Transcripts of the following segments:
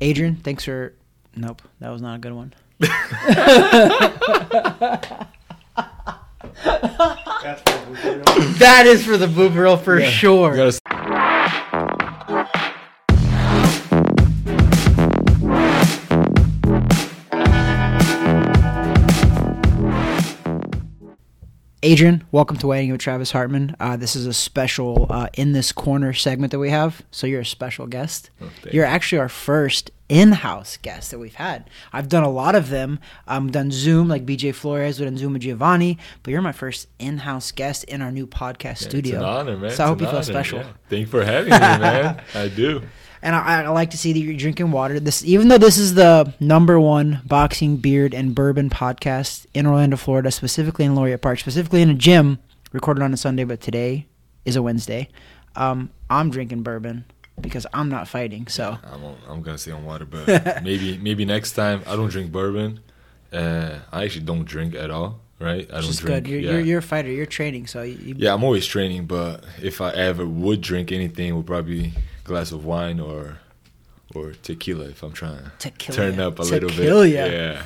Adrian, thanks for. Nope, that was not a good one. that is for the blooper reel for sure. Adrian, welcome to Waiting with Travis Hartman. Uh, this is a special uh, in this corner segment that we have. So you're a special guest. Oh, you're actually our first in-house guest that we've had. I've done a lot of them. I've done Zoom like BJ Flores, we've done Zoom with Giovanni, but you're my first in-house guest in our new podcast studio. It's an honor, man. So I hope you feel honor, special. yeah. Thank you for having me, man. I do. And I, I like to see that you're drinking water. This, even though this is the number one boxing, beard, and bourbon podcast in Orlando, Florida, specifically in Laureate Park, specifically in a gym, recorded on a Sunday, but today is a Wednesday. Um, I'm drinking bourbon because I'm not fighting. So I'm, on, I'm gonna stay on water, but maybe maybe next time I don't drink bourbon. Uh, I actually don't drink at all. Right? I don't drink. good. You're, yeah. you're you're a fighter. You're training, so you, you yeah, I'm always training, but if I ever would drink anything, it would probably glass of wine or or tequila if I'm trying to Tequila. turn up a little Tequila. bit.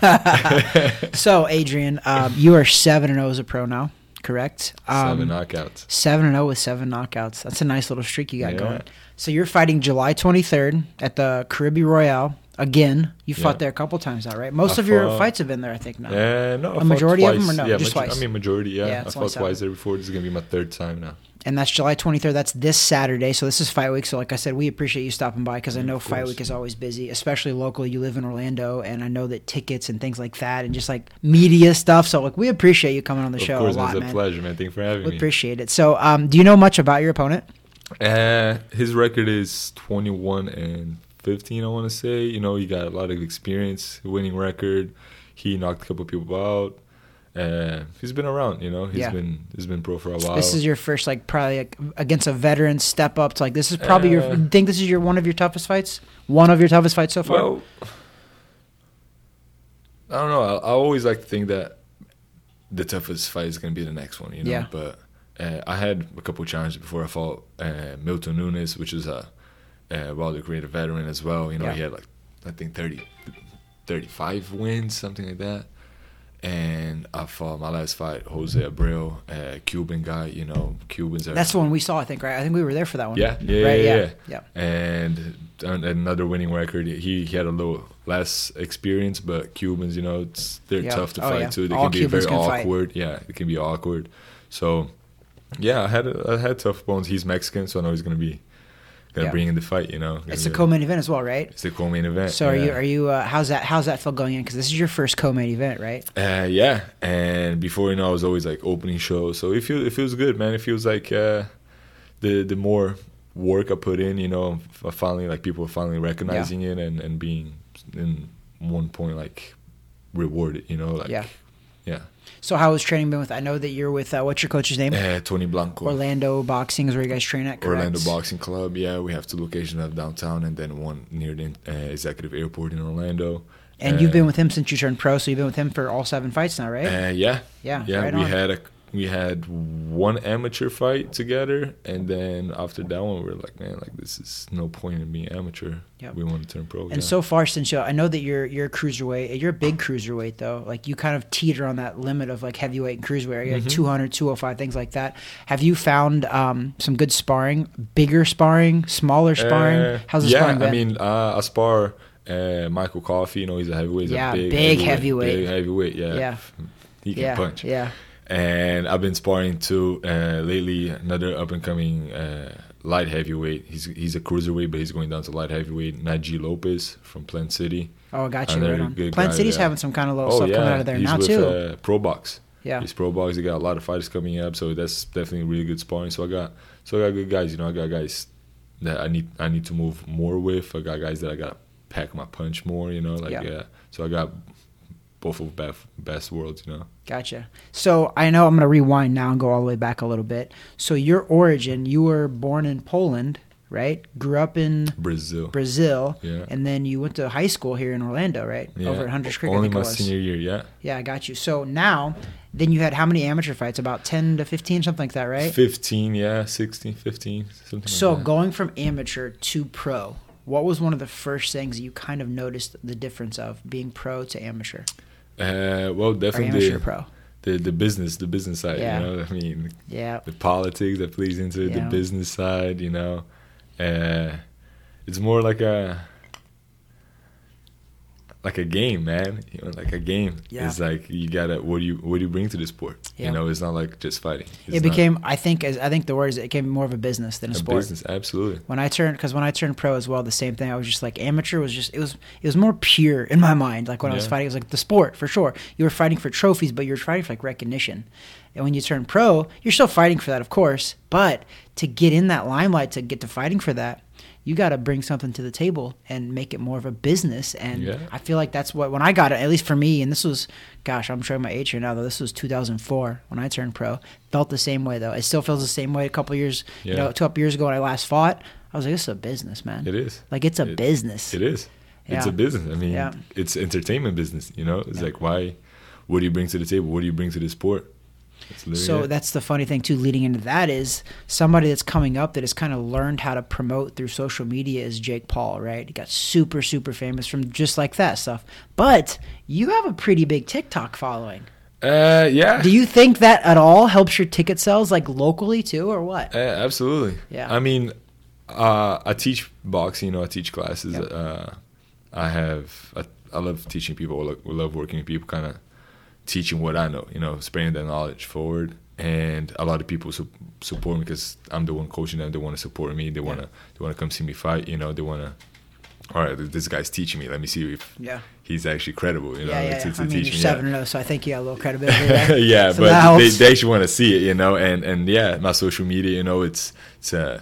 Yeah, So Adrian, um, you are seven and zero as a pro now, correct? Um, seven knockouts. Seven and zero with seven knockouts. That's a nice little streak you got Yeah. going. So you're fighting July 23rd at the Caribbean Royale again. You fought Yeah. there a couple times now, right? Most I of your fights have been there, I think. Now. Uh, no, I A fought majority of them twice. or no? Yeah, Just maj- twice? I mean majority. Yeah, Yeah, I fought twice there before. This is gonna be my third time now. And that's July 23rd. That's this Saturday. So this is fight week. So like I said, we appreciate you stopping by because I know fight week is always busy, especially locally. You live in Orlando, and I know that tickets and things like that, and just like media stuff. So like we appreciate you coming on the of show course, a lot, it's a man. pleasure, man. Thank you for having We me. appreciate it. So um, do you know much about your opponent? Uh, his record is 21 and 15, I want to say. You know, he got a lot of experience, winning record. He knocked a couple people out. Uh, he's been around, you know. He's Yeah. been he's been pro for a while. This is your first like probably like, against a veteran step up to like this is probably your Uh, you think this is your one of your toughest fights? One of your toughest fights so far? well, I don't know. I, I always like to think that the toughest fight is going to be the next one, you know. Yeah. But uh, I had a couple challenges before I fought uh, Milton Nunez, which is a, a decorated veteran as well. You know, Yeah. he had like I think 30, 35 wins, something like that. And I fought my last fight, Jose Abreu, a Cuban guy. You know, Cubans are That's the one we saw, I think, right? I think we were there for that one. yeah, yeah, Right, yeah, yeah, yeah. yeah. And an- another winning record. He he had a little less experience, but Cubans, you know, it's, they're tough to Oh, fight yeah. too. They All can be Cubans very can fight. awkward. Yeah, it can be awkward. So, yeah, I had I had tough bones. He's Mexican, so I know he's gonna be gonna Yeah. bring in the fight. You know, It's a co-main event as well, right? It's the co-main event. So are you are you uh, how's that how's that feel going in because this is your first co-main event, right? Uh, yeah, and before you know, I was always like opening shows, so it feels it feels good, man. It feels like uh, the the more work I put in, you know, finally like people are finally recognizing it and and being in one point like rewarded, you know, like Yeah. yeah. So how has training been with? I know that you're with uh, what's your coach's name? Uh, Tony Blanco, Orlando Boxing is where you guys train at. Correct? Orlando Boxing Club. Yeah, we have two locations of downtown and then one near the uh, executive airport in Orlando. And you've Uh, been with him since you turned pro, so you've been with him for all seven fights now, right? Uh, yeah, yeah, yeah. right we on. had a we had one amateur fight together, and then after that one, we were like, man, like this is no point in being amateur. Yep. We want to turn pro. And yeah. so far, since you, I know that you're you're a cruiserweight, you're a big cruiserweight though. Like you kind of teeter on that limit of like heavyweight and cruiserweight. You're like Mhm. 200, 205, things like that. Have you found um, some good sparring, bigger sparring, smaller sparring? Uh, How's the yeah, sparring been? I mean, uh, I spar uh, Michael Coffie. You know, he's a heavyweight. He's Yeah, a big, big heavyweight. Big heavyweight. Yeah. Yeah. He can yeah, punch. yeah, And I've been sparring too uh, lately. Another up and coming uh, light heavyweight. He's he's a cruiserweight, but he's going down to light heavyweight. Najee Lopez from Plant City. Oh, I got you. Right on. Plant City's yeah. having some kind of little oh stuff yeah, coming out of there he's now with too. Uh, Pro Box. yeah, He's Pro Box. They got a lot of fighters coming up, so that's definitely really good sparring. So I got so I got good guys. You know, I got guys that I need I need to move more with. I got guys that I got to pack my punch more. You know, like Yeah. yeah. So I got both of best best worlds. You know. Gotcha. So I know I'm going to rewind now and go all the way back a little bit. So your origin, you were born in Poland, right? Grew up in Brazil. Brazil, Yeah. and then you went to high school here in Orlando, right? yeah. Over at Hunter's Creek, Only my senior year. Yeah. Yeah, I got you. So now, then you had how many amateur fights? About 10 to 15, something like that, right? 15, yeah, 16, 15, something So like that. going from amateur to pro, what was one of the first things you kind of noticed the difference of being pro to amateur Uh, well, definitely amateur pro? the the business, the business side. Yeah. You know, I mean, Yeah, the politics that plays into it, the business side. You know, uh, it's more like a like a game, man. You know, like a game. Yeah. It's like you gotta what do you what do you bring to the sport? Yeah. You know, it's not like just fighting. It's it became. I think as I think the word is it became more of a business than a, a sport. business. Absolutely. When I turned, because when I turned pro as well, the same thing. I was just like amateur was just it was it was more pure in my mind. Like when I was fighting, it was like the sport for sure. You were fighting for trophies, but you were fighting for like recognition. And when you turn pro, you're still fighting for that, of course. But to get in that limelight, to get to fighting for that, you got to bring something to the table and make it more of a business. And Yeah. I feel like that's what when I got it, at least for me. And this was, gosh, I'm showing my age here now. Though this was 2004 when I turned pro. Felt the same way though. It still feels the same way. A couple years, you know, a couple years ago when I last fought, I was like, this is a business, man. It is. Like it's a It- business. It is. It's a business. I mean, Yeah. it's entertainment business. You know, it's Yeah. like why? What do you bring to the table? What do you bring to the sport? That's So that's the funny thing too. Leading into that is somebody that's coming up that has kind of learned how to promote through social media is Jake Paul, right? He got super super famous from just like that stuff. But you have a pretty big TikTok following. uh, yeah. Do you think that at all helps your ticket sales like locally too, or what? Uh, absolutely. Yeah. I mean, uh, I teach boxing. You know, I teach classes. Yep. Uh, I have. I, I love teaching people. I I love working with people. Kind of teaching what I know. You know, spreading that knowledge forward. And a lot of people su- support me because I'm the one coaching them. They want to support me. They want to. They want to come see me fight. You know, they want to. All right, this guy's teaching me. Let me see if Yeah. he's actually credible. You know, yeah, yeah. to, yeah. to I mean, you're seven Yeah. zero, so I think you got a little credibility. There. yeah, So but they, they actually want to see it, you know, and and yeah, my social media, you know, it's it's uh,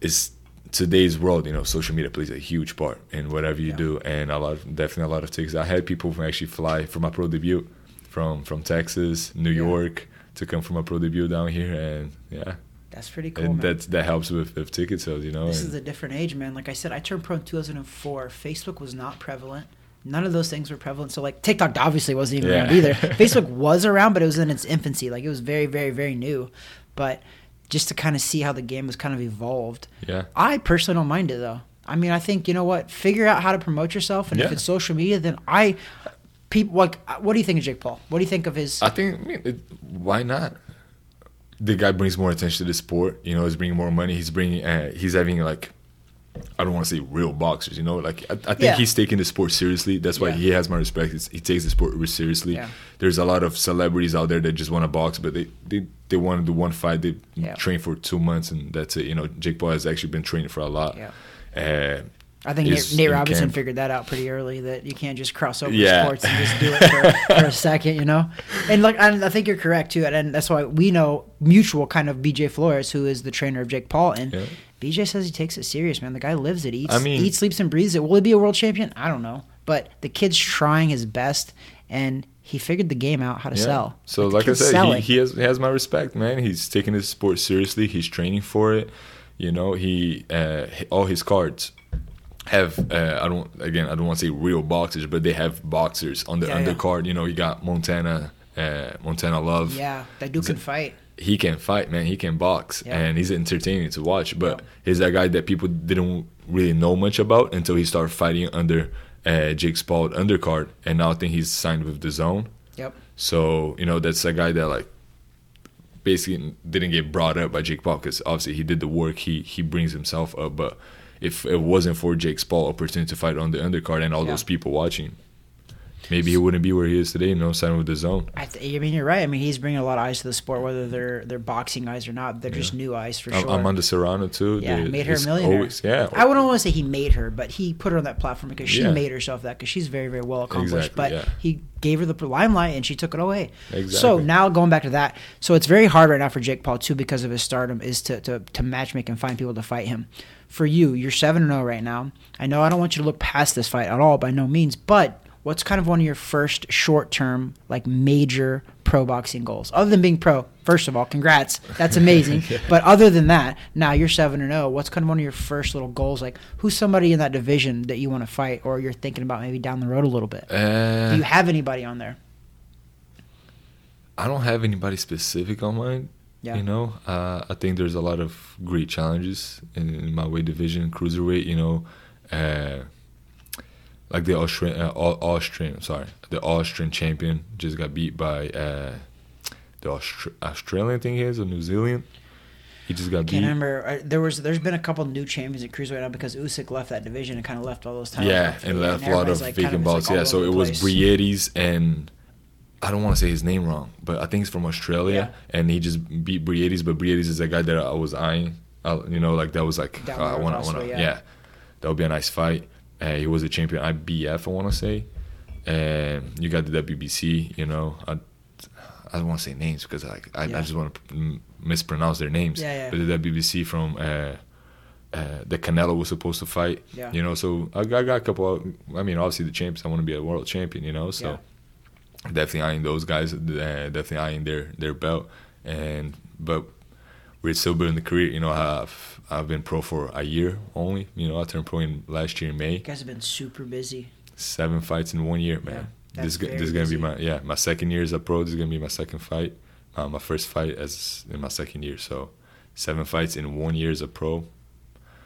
it's today's world, you know, social media plays a huge part in whatever you Yeah. do, and a lot, of, definitely a lot of tickets. I had people from actually fly for my pro debut from from Texas, New Yeah. York to come from my pro debut down here, and yeah, That's pretty cool. and that that helps with, with ticket sales, you know. This and- is a different age, man. Like I said, I turned pro in 2004. Facebook was not prevalent. None of those things were prevalent. So like TikTok obviously wasn't even around either. Facebook was around, but it was in its infancy. Like it was very, very, very new. But just to kind of see how the game was kind of evolved. yeah. I personally don't mind it though. I mean, I think you know what. Figure out how to promote yourself, and if it's social media, then I people like. What do you think of Jake Paul? What do you think of his? I think, I mean, it, why not? The guy brings more attention to the sport. You know, he's bringing more money. He's bringing. Uh, he's having like, I don't want to say real boxers. You know, like I, I think Yeah. he's taking the sport seriously. That's why Yeah. he has my respect. It's, he takes the sport really seriously. Yeah. There's a lot of celebrities out there that just want to box, but they they, they want to do one fight. They train for two months and that's it. You know, Jake Paul has actually been training for a lot. Yeah. Uh, I think Nate, Nate Robinson camp. figured that out pretty early that you can't just cross over Yeah. sports and just do it for, for a second, you know. And like I, I think you're correct too, and, and that's why we know mutual kind of BJ Flores, who is the trainer of Jake Paul, and Yeah. BJ says he takes it serious, man. The guy lives it, eats, I mean- eats, sleeps, and breathes it. Will he be a world champion? I don't know, but the kid's trying his best, and he figured the game out how to Yeah. sell. So the like, I said, he, he has he has my respect, man. He's taking his sport seriously. He's training for it. You know, he uh, all his cards have uh, I don't again I don't want to say real boxers, but they have boxers on the Yeah, yeah. undercard. You know, you got Montana, uh, Montana Love. yeah, that dude can fight. He can fight, man. He can box, Yeah. and he's entertaining to watch. But Yeah. he's that guy that people didn't really know much about until he started fighting under uh, Jake Paul undercard, and now I think he's signed with the Zone. Yep. So you know that's a guy that like basically didn't get brought up by Jake Paul because obviously he did the work. He he brings himself up, but if it wasn't for Jake Paul opportunity to fight on the undercard and all Yeah. those people watching, maybe he wouldn't be where he is today. You know, signing with the Zone. I, th- I mean, you're right. I mean, he's bringing a lot of eyes to the sport, whether they're they're boxing eyes or not. They're just new eyes for I'm, sure. I'm on the Serrano too. Yeah, The- made her a millionaire. always- yeah, I wouldn't want to say he made her, but he put her on that platform because she Yeah. made herself that because she's very, very well accomplished. Exactly, but yeah. he gave her the limelight and she took it away. Exactly. So now going back to that, so it's very hard right now for Jake Paul too because of his stardom is to to, to matchmake and find people to fight him. For you, you're seven and zero right now. I know I don't want you to look past this fight at all by no means, but what's kind of one of your first short term like major pro boxing goals other than being pro? First of all, congrats, that's amazing. But other than that, now you're seven and zero. What's kind of one of your first little goals? Like who's somebody in that division that you want to fight, or you're thinking about maybe down the road a little bit? Uh, Do you have anybody on there? I don't have anybody specific on mind. Yeah. You know, uh, I think there's a lot of great challenges in, in my weight division, cruiserweight. You know, uh, like the Austrian, uh, Austrian, sorry, the Austrian champion just got beat by uh, the Austr- Australian thing he is or New Zealand. He just got Can't beat. remember. There was there's been a couple new champions at cruiserweight now because Usyk left that division and kind of left all those titles. Yeah, for and left a lot of like, kind vacant it's, belts. like, yeah, so it the was place. And I don't want to say his name wrong, but I think he's from Australia, and he just beat Briedis. But Briedis is a guy that I was eyeing. Uh, you know, like that was like uh, I want, to, yeah. yeah. that would be a nice fight. Uh, he was a champion IBF, I want to say, and you got the WBC. You know, I I don't want to say names because like I, Yeah. I just want to mispronounce their names. Yeah, yeah. But the WBC from. Uh, uh, the Canelo was supposed to fight, Yeah. you know. So I, I got a couple. Of, I mean, obviously the champions. I want to be a world champion, you know. So definitely eyeing those guys. Uh, definitely eyeing their their belt. And but we're still building the career. You know, I've I've been pro for a year only. You know, I turned pro in last year in May. You guys have been super busy. Seven fights in one year, man. that's this this is gonna busy. be my yeah my second year as a pro. This is gonna be my second fight. Uh, my first fight as in my second year. So seven fights in one year as a pro.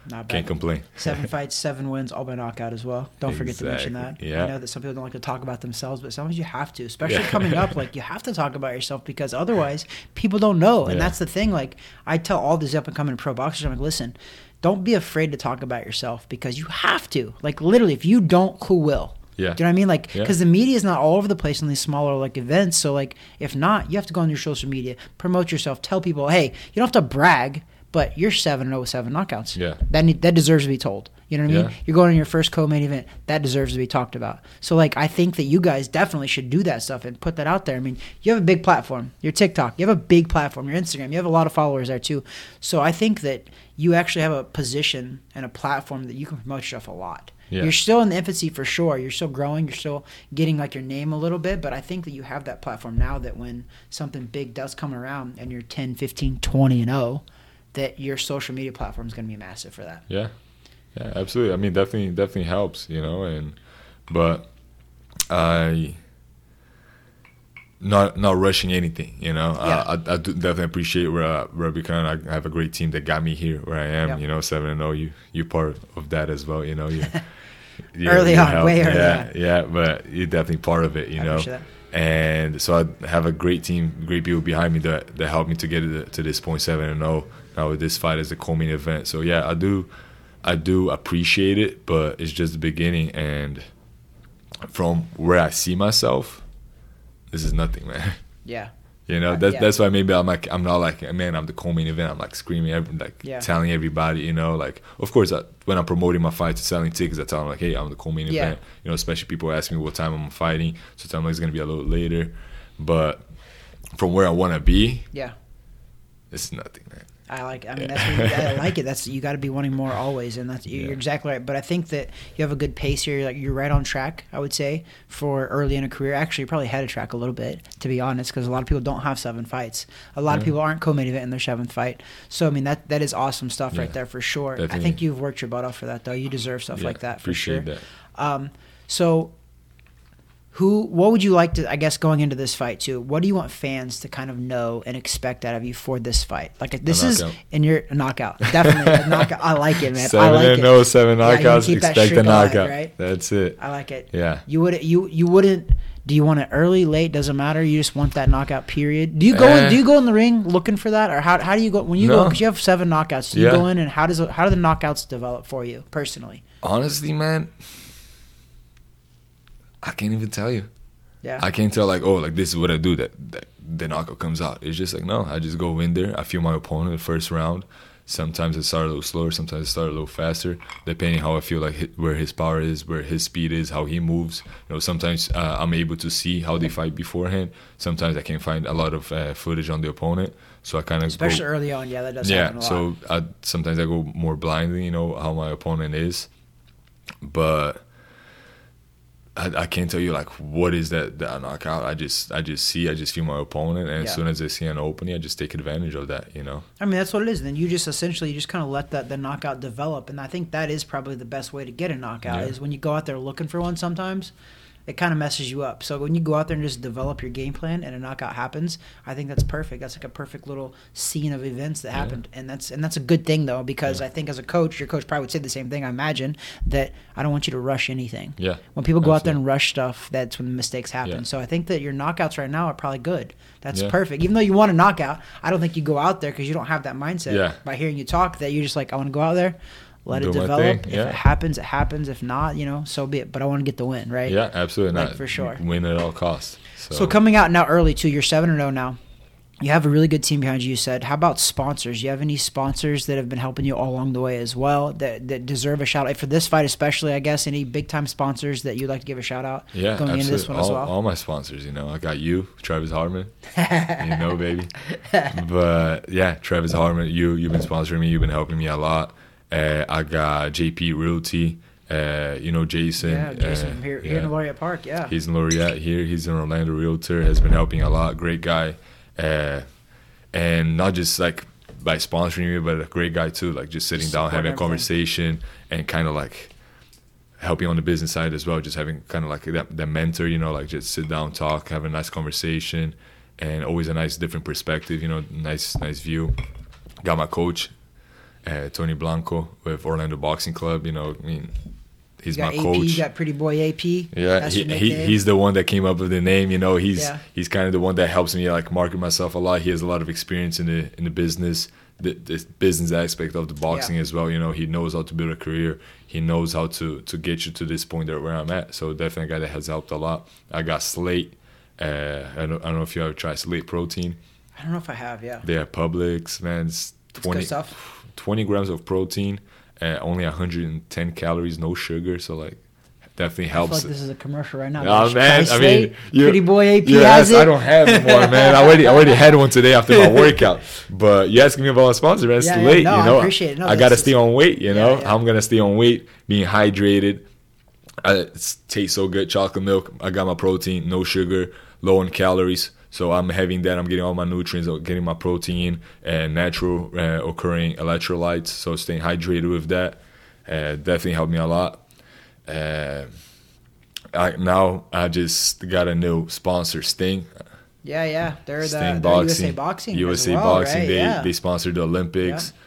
Not bad. Can't complain. Seven fights, seven wins, all by knockout as well. Don't forget to mention that. Yeah. I know that some people don't like to talk about themselves, but sometimes you have to, especially Yeah. coming up. Like you have to talk about yourself because otherwise people don't know, and Yeah. that's the thing. Like I tell all these up and coming pro boxers, I'm like, listen, don't be afraid to talk about yourself because you have to. Like literally, if you don't, who will? Yeah. Do you know what I mean? Like, Yeah. because the media is not all over the place in these smaller like events. So like, if not, you have to go on your social media, promote yourself, tell people, hey, you don't have to brag, but you're seven and 07 knockouts. Yeah. That need, that deserves to be told. You know what I mean? Yeah. You're going on your first co-main event. That deserves to be talked about. So like, I think that you guys definitely should do that stuff and put that out there. I mean, you have a big platform. Your TikTok. You have a big platform. Your Instagram. You have a lot of followers there too. So I think that you actually have a position and a platform that you can promote yourself a lot. Yeah. You're still in the infancy for sure. You're still growing. You're still getting like your name a little bit. But I think that you have that platform now that when something big does come around and you're 10, 15, 20 and 0, that your social media platform is going to be massive for that. Yeah, yeah, absolutely. I mean, definitely, definitely helps, you know. And but I not not rushing anything, you know. Yeah. I, I, I do definitely appreciate where I, where I become. I have a great team that got me here where I am. Yeah. You know, seven and zero. You you part of that as well. You know, you. you- Early on, help. way early yeah, on. Yeah, but you're definitely part of it. You I know. And so I have a great team, great people behind me that that helped me to get to, to this point seven and zero. Now with this fight as a co-main event. So yeah, I do, I do appreciate it, but it's just the beginning. And from where I see myself, this is nothing, man. Yeah. You know, Uh, that's yeah. that's why maybe I'm like I'm not like man, I'm the co-main event. I'm like screaming, every, like Yeah. telling everybody. You know, like of course I, when I'm promoting my fight to selling tickets, I tell them like, hey, I'm the co-main Yeah. event. You know, especially people ask me what time I'm fighting, so tell them like, it's gonna be a little later. But from where I want to be, Yeah. it's nothing, man. I like. I mean, that's what you, I like it. That's you got to be wanting more always, and that's you're Yeah. exactly right. But I think that you have a good pace here. Like you're right on track. I would say for early in a career. Actually, you're probably ahead of track a little bit, to be honest, because a lot of people don't have seven fights. A lot of people aren't co-main event in their seventh fight. So I mean, that that is awesome stuff right there for sure. I think you've worked your butt off for that, though. You deserve stuff Yeah, like that for sure. that. Um, so who what would you like to i guess going into this fight too what do you want fans to kind of know and expect out of you for this fight like this is knockout. in your a knockout definitely a knockout i like it man i Seven like and it no, seven Yeah, knockouts. that expect a streak alive, knockout. right? That's it. i like it Yeah. you would you you wouldn't do you want it early late doesn't matter you just want that knockout period do you go in, Eh. do you go in the ring looking for that or how, how do you go when you go because you have seven knockouts do you Yeah. go in and how does how do the knockouts develop for you personally Honestly, man, I can't even tell you. yeah I can't tell like, oh, like this is what I do that, that the knockout comes out. It's just like no, I just go in there. I feel my opponent the first round. Sometimes I start a little slower. Sometimes I start a little faster, depending how I feel like hi- where his power is, where his speed is, how he moves. You know, sometimes uh, I'm able to see how they fight beforehand. Sometimes I can find a lot of uh, footage on the opponent, so I kind of especially go, early on yeah that does yeah. happen a lot So I sometimes I go more blindly, you know, how my opponent is, but I, I can't tell you like what is that that knockout. I just I just see I just feel my opponent, and Yeah. as soon as I see an opening, I just take advantage of that. You know. I mean, that's what it is. Then you just essentially you just kind of let that the knockout develop, and I think that is probably the best way to get a knockout Yeah. is when you go out there looking for one. Sometimes, it kind of messes you up. So when you go out there and just develop your game plan and a knockout happens, I think that's perfect. That's like a perfect little scene of events that happened, and that's and that's a good thing though because Yeah. I think as a coach, your coach probably would say the same thing. I imagine that I don't want you to rush anything. Yeah. When people go out there and rush stuff, that's when mistakes happen. Yeah. So I think that your knockouts right now are probably good. That's Yeah. perfect. Even though you want a knockout, I don't think you go out there because you don't have that mindset. Yeah. By hearing you talk, that you're just like, I want to go out there, let Do it develop. If yeah. it happens, it happens. If not, you know, so be it. But I want to get the win, right? Yeah, absolutely Like, not for sure. Win at all costs. So, So coming out now early too, you're seven and zero now. You have a really good team behind you. You said. How about sponsors? You have any sponsors that have been helping you all along the way as well that that deserve a shout out for this fight, especially? I guess any big time sponsors that you'd like to give a shout out yeah, going absolutely. into this one all, as well. all my sponsors, you know, I got you, Travis Harmon, you know, baby. But yeah, Travis Harmon, you you've been sponsoring me. You've been helping me a lot. Uh, I got JP Realty. Uh, you know Jason. yeah, Jason uh, here, yeah. here in Laureate Park. Yeah, He's in Laureate here. He's an Orlando realtor. Has been helping a lot. Great guy, uh, and not just like by sponsoring me, but a great guy too. Like just sitting down, Supporting having a conversation, and kind of like helping on the business side as well. Just having kind of like that, that mentor, you know, like just sit down, talk, have a nice conversation, and always a nice different perspective. You know, nice nice view. Got my coach, uh, Tony Blanco with Orlando Boxing Club. You know, I mean, he's my AP, coach. you got Pretty Boy AP. Yeah, he, he he's the one that came up with the name. You know, he's Yeah. he's kind of the one that helps me like market myself a lot. He has a lot of experience in the in the business, the, the business aspect of the boxing Yeah. as well. You know, he knows how to build a career. He knows how to to get you to this point that where I'm at. So definitely a guy that has helped a lot. I got Slate. Uh, I don't I don't know if you ever tried Slate protein. I don't know if I have. Yeah, They have Publix, man. It's it's 20, good stuff. 20 grams of protein, uh, only 110 calories, no sugar. So like, definitely I helps. like this is a commercial right now. Oh man, I I mean, Pretty Boy AP it. I don't have one, man. I already, I already had one today after my workout. But you asking me about my sponsor, man. It's Yeah, too late, no, you I know. appreciate it. No, I gotta stay on weight, you know. Yeah, yeah. I'm gonna stay on weight, being hydrated. I, it tastes so good. Chocolate milk. I got my protein, no sugar, low in calories. So I'm having that. I'm getting all my nutrients, I'm getting my protein and natural uh, occurring electrolytes. So staying hydrated with that uh, definitely helped me a lot. Uh, I, now I just got a new sponsor, Sting. Yeah, yeah. They're the, Sting they're Boxing. USA Boxing. USA well, Boxing. right? They yeah. they sponsored the Olympics. Yeah.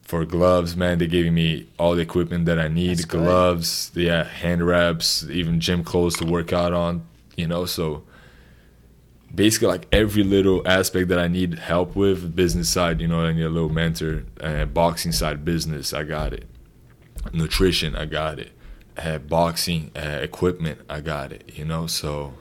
For gloves, man, they gave me all the equipment that I need. Gloves, yeah, hand wraps, even gym clothes to work out on. You know, so basically like every little aspect that I need help with, business side, you know, I need a little mentor. Uh, boxing side, business, I got it. Nutrition, I got it. Uh, boxing uh, equipment, I got it. You know, so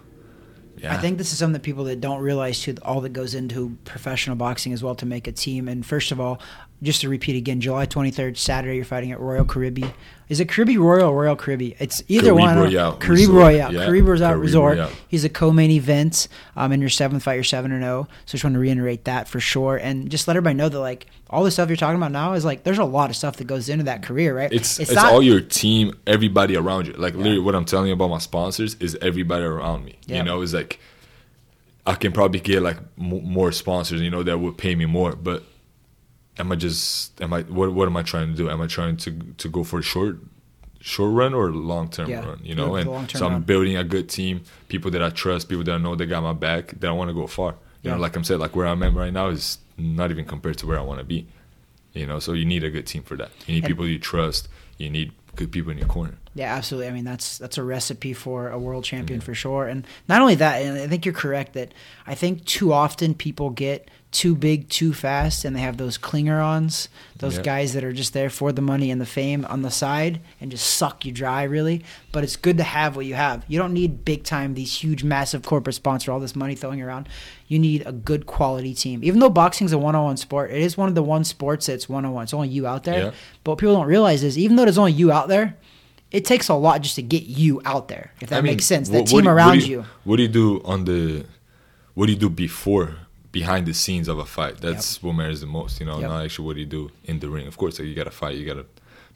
yeah. I think this is something that people that don't realize too, all that goes into professional boxing as well to make a team. And first of all, just to repeat again, July 23rd, Saturday, you're fighting at Royal Caribbean. Is it Caribbean Royal or Royal Caribbean? It's either one. Royale Caribe Resort. Royale. Yeah, Royale Caribe Resort. Royale. He's a co-main event. Um, in your seventh fight, you're seven and zero. So just want to reiterate that for sure, and just let everybody know that like all the stuff you're talking about now is like there's a lot of stuff that goes into that career, right? It's it's, all your team, everybody around you. Like Yeah. literally, what I'm telling you about my sponsors is everybody around me. Yeah. You know, it's like I can probably get like more sponsors, you know, that would pay me more. But am I just am I what what am I trying to do? Am I trying to to go for a short short run or long term Yeah, run? You know, and so I'm run. building a good team, people that I trust, people that I know that got my back, that I want to go far. You Yeah. know, like I'm saying, like where I'm at right now is not even compared to where I want to be. You know, so you need a good team for that. You need And- people you trust. You need good people in your corner. Yeah, absolutely. I mean, that's that's a recipe for a world champion for sure. And not only that, and I think you're correct that I think too often people get too big too fast, and they have those clinger-ons, those Yeah. guys that are just there for the money and the fame on the side, and just suck you dry, really. But it's good to have what you have. You don't need big time these huge, massive corporate sponsor, all this money throwing around. You need a good quality team. Even though boxing's a one-on-one sport, it is one of the one sports that's one-on-one. It's only you out there. Yeah. But what people don't realize is even though there's only you out there, it takes a lot just to get you out there. If that I mean, makes sense, the what team what around do you. What do you do on the? What do you do before, behind the scenes of a fight? That's what matters the most. You know, Yep. not actually what you do in the ring. Of course, like, you got to fight, you got to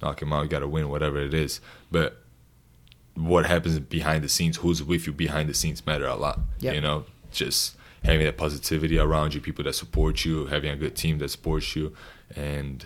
knock him out, you got to win, whatever it is. But what happens behind the scenes? Who's with you behind the scenes matter a lot. Yep. You know, just having that positivity around you, people that support you, having a good team that supports you, and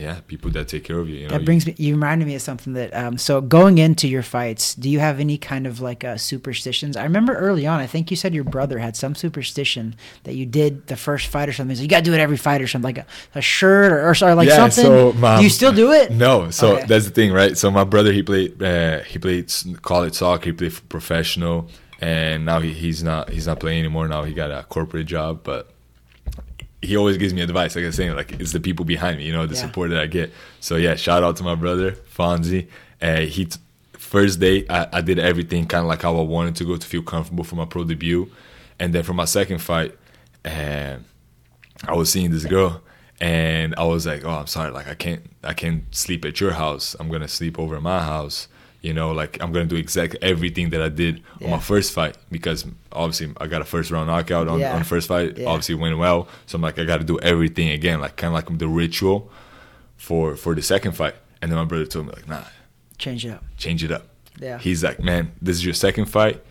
yeah, people that take care of you. You know, that brings me. You reminded me of something that. Um, so going into your fights, do you have any kind of like uh, superstitions? I remember early on. I think you said your brother had some superstition that you did the first fight or something. So you got to do it every fight or something, like a, a shirt or, or, or like Yeah, something. so my- do you still do it? No, so Okay. that's the thing, right? So my brother he played uh, he played college soccer, he played professional, and now he, he's not he's not playing anymore. Now he got a corporate job, but he always gives me advice. Like I was saying, like it's the people behind me, you know, the Yeah. support that I get. So yeah, shout out to my brother Fonzie. Uh, he t- first day I, I did everything kind of like how I wanted to go to feel comfortable for my pro debut, and then for my second fight, uh, I was seeing this girl and I was like, "Oh, I'm sorry. Like I can't I can't sleep at your house. I'm going to sleep over at my house." You know, like I'm going to do exactly everything that I did on my first fight because obviously I got a first round knockout on, Yeah. on the first fight. Yeah. Obviously went well. So I'm like I got to do everything again, like kind of like the ritual for for the second fight. And then my brother told me like, "Nah, Change it up. change it up." Yeah. He's like, man, this is your second fight.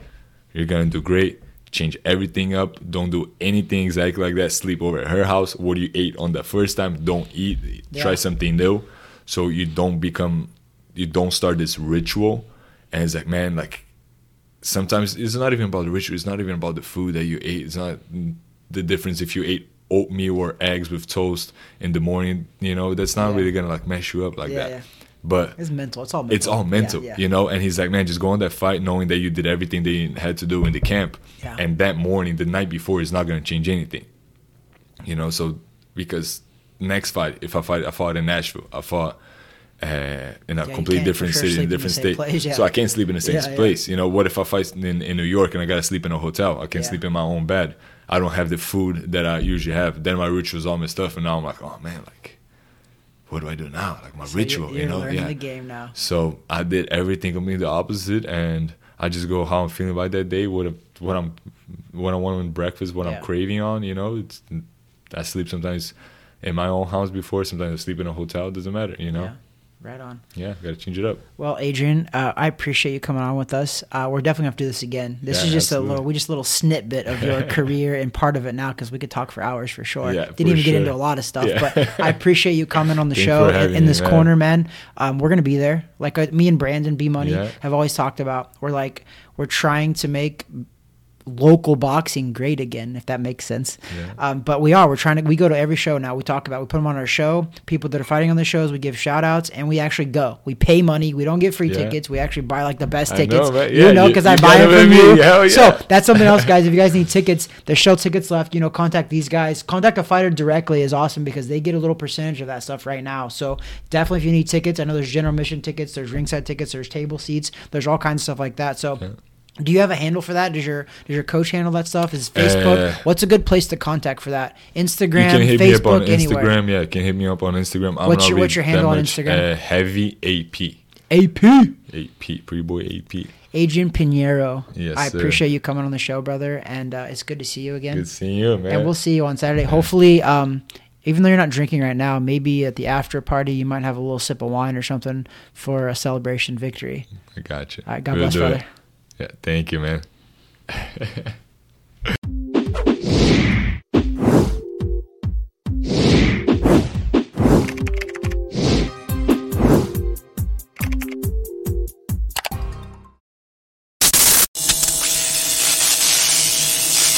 You're gonna do great. Change everything up. Don't do anything exactly like that. Sleep over at her house. What you ate on the first time, don't eat. Yeah. Try something new, so you don't become, you don't start this ritual. And it's like, man, like sometimes it's not even about the ritual. It's not even about the food that you ate. It's not the difference if you ate oatmeal or eggs with toast in the morning. You know, that's not Yeah. really gonna like mess you up like Yeah, that. yeah. But It's mental. It's all mental. it's all mental, you know. And he's like, man, just go on that fight knowing that you did everything that you had to do in the camp, Yeah. and that morning, the night before, is not to change anything, you know. So because next fight, if I fight, I fought in Nashville, I fought uh, in a you completely different sure city, in a different state, place, yeah. so I can't sleep in the same Yeah, yeah. place. You know, what if I fight in, in New York and I got to sleep in a hotel? I can't Yeah. sleep in my own bed. I don't have the food that I usually have. Then my rituals, all my stuff, and now I'm like, oh man, like. What do I do now? Like my So you're- ritual, you're you know? Yeah. the game now. So I did everything completely the opposite, and I just go how I'm feeling about that day, what what I'm what I want in breakfast, what Yeah. I'm craving on. You know, it's I sleep sometimes in my own house before, sometimes I sleep in a hotel. It doesn't matter, you know. Right on. Yeah, gotta change it up. Well, Adrian, uh, I appreciate you coming on with us. Uh, we're definitely gonna have to do this again. This Yeah, is just a little, we just a little snippet of your career and part of it now because we could talk for hours for sure. Yeah, Didn't even get into a lot of stuff, Yeah. but I appreciate you coming on the Thanks show in, in me, this man. corner, man. Um, we're gonna be there, like uh, me and Brandon B Money have always talked about. We're like we're trying to make local boxing great again, if that makes sense. Yeah. Um, but we are. We're trying to. We go to every show now. We talk about. We put them on our show. People that are fighting on the shows, we give shout outs, and we actually go. We pay money. We don't get free Yeah. tickets. We actually buy like the best tickets. know, man. You know, because I buy it from you. So that's something else, guys. If you guys need tickets, there's show tickets left. You know, contact these guys. Contact a fighter directly is awesome because they get a little percentage of that stuff right now. So definitely, if you need tickets, I know there's general mission tickets, there's ringside tickets, there's table seats, there's all kinds of stuff like that. So. Do you have a handle for that? Does your does your coach handle that stuff? Is Facebook? Uh, What's a good place to contact for that? Instagram, you can hit me up on Facebook, anywhere. Instagram. Yeah, you can hit me up on Instagram. I'm What's your- what's your handle on much, Instagram? Uh, heavy AP. AP. AP. Pretty boy AP. Adrian Pinheiro. Yes, I sir. appreciate you coming on the show, brother, and uh, it's good to see you again. Good seeing you, man. And we'll see you on Saturday. Hopefully, um, even though you're not drinking right now, maybe at the after party you might have a little sip of wine or something for a celebration victory. I got you. All right, God We'll bless, do it. Yeah, thank you, man.